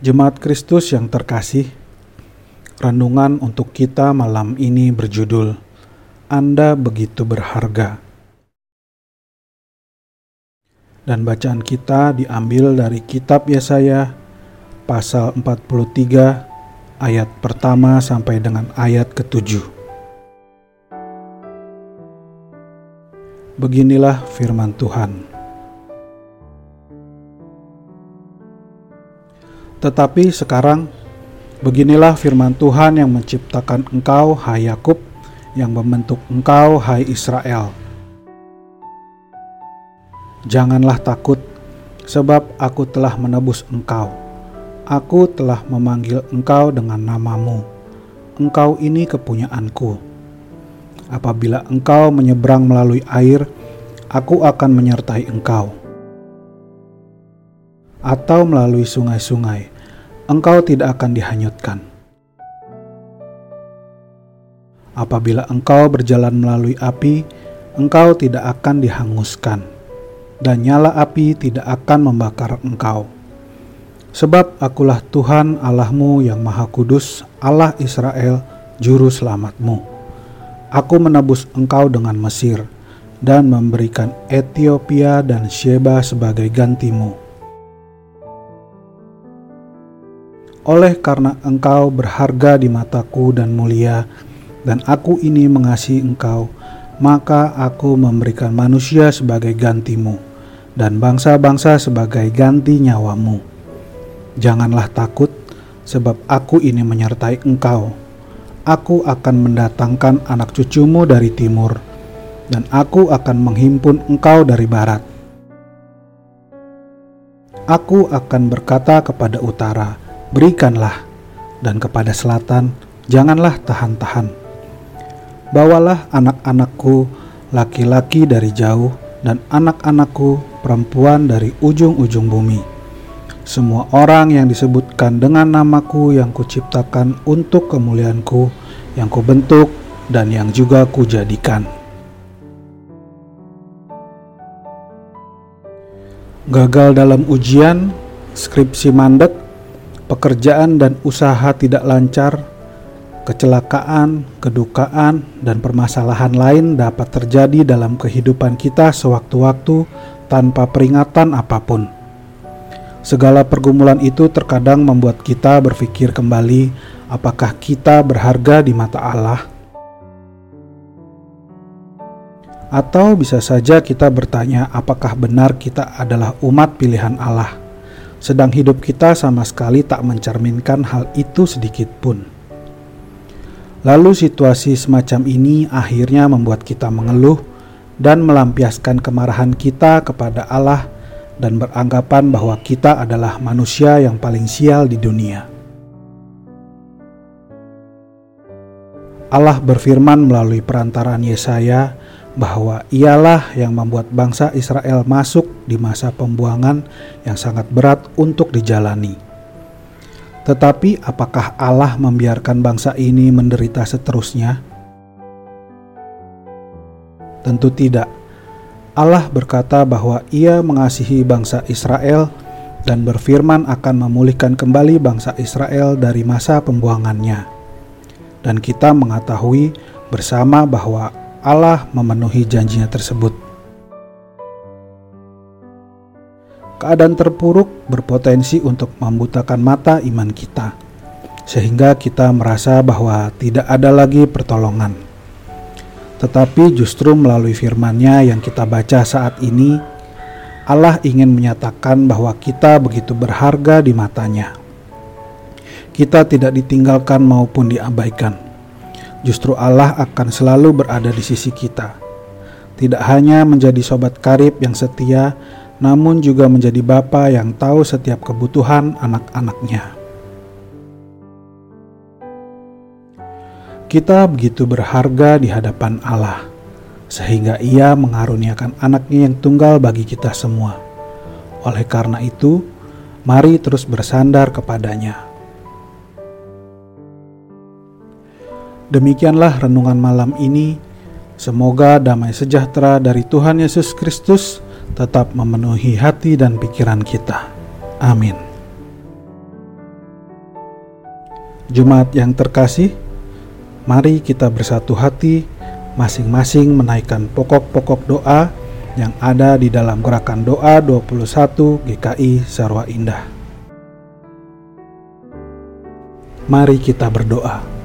Jemaat Kristus yang terkasih, renungan untuk kita malam ini berjudul Anda begitu berharga. Dan bacaan kita diambil dari kitab Yesaya pasal 43 ayat pertama sampai dengan ayat ketujuh. Beginilah firman Tuhan. Tetapi sekarang, beginilah firman Tuhan yang menciptakan engkau, hai Yakub, yang membentuk engkau, hai Israel. Janganlah takut, sebab aku telah menebus engkau. Aku telah memanggil engkau dengan namamu. Engkau ini kepunyaanku. Apabila engkau menyeberang melalui air, aku akan menyertai engkau atau melalui sungai-sungai, engkau tidak akan dihanyutkan. Apabila engkau berjalan melalui api, engkau tidak akan dihanguskan, dan nyala api tidak akan membakar engkau. Sebab akulah Tuhan Allahmu yang Maha Kudus, Allah Israel, Juru Selamatmu. Aku menebus engkau dengan Mesir, dan memberikan Ethiopia dan Sheba sebagai gantimu oleh karena engkau berharga di mataku dan mulia, dan aku ini mengasihi engkau, maka aku memberikan manusia sebagai gantimu, dan bangsa-bangsa sebagai ganti nyawamu. Janganlah takut, sebab aku ini menyertai engkau. Aku akan mendatangkan anak cucumu dari timur, dan aku akan menghimpun engkau dari barat. Aku akan berkata kepada utara, berikanlah, dan kepada selatan janganlah tahan-tahan. Bawalah anak-anakku laki-laki dari jauh, dan anak-anakku perempuan dari ujung-ujung bumi. Semua orang yang disebutkan dengan namaku yang kuciptakan untuk kemuliaanku, yang kubentuk, dan yang juga kujadikan. Gagal dalam ujian, skripsi mandek, pekerjaan dan usaha tidak lancar, kecelakaan, kedukaan, dan permasalahan lain dapat terjadi dalam kehidupan kita sewaktu-waktu tanpa peringatan apa pun. Segala pergumulan itu terkadang membuat kita berpikir kembali, apakah kita berharga di mata Allah, atau bisa saja kita bertanya, apakah benar kita adalah umat pilihan Allah sedang hidup kita sama sekali tak mencerminkan hal itu sedikit pun. Lalu situasi semacam ini akhirnya membuat kita mengeluh dan melampiaskan kemarahan kita kepada Allah dan beranggapan bahwa kita adalah manusia yang paling sial di dunia. Allah berfirman melalui perantaraan Yesaya bahwa ialah yang membuat bangsa Israel masuk di masa pembuangan yang sangat berat untuk dijalani. Tetapi, apakah Allah membiarkan bangsa ini menderita seterusnya? Tentu tidak. Allah berkata bahwa Ia mengasihi bangsa Israel dan berfirman akan memulihkan kembali bangsa Israel dari masa pembuangannya. Dan kita mengetahui bersama bahwa Allah memenuhi janjinya tersebut. Keadaan terpuruk berpotensi untuk membutakan mata iman kita, sehingga kita merasa bahwa tidak ada lagi pertolongan. Tetapi justru melalui firman-Nya yang kita baca saat ini, Allah ingin menyatakan bahwa kita begitu berharga di matanya. Kita tidak ditinggalkan maupun diabaikan justru Allah akan selalu berada di sisi kita. Tidak hanya menjadi sobat karib yang setia, namun juga menjadi bapa yang tahu setiap kebutuhan anak-anaknya. Kita begitu berharga di hadapan Allah, sehingga Ia mengaruniakan anaknya yang tunggal bagi kita semua. Oleh karena itu, mari terus bersandar kepadanya Demikianlah renungan malam ini. Semoga damai sejahtera dari Tuhan Yesus Kristus tetap memenuhi hati dan pikiran kita. Amin. Jemaat yang terkasih, mari kita bersatu hati, masing-masing menaikkan pokok-pokok doa yang ada di dalam gerakan doa 21 GKI Sarwa Indah. Mari kita berdoa.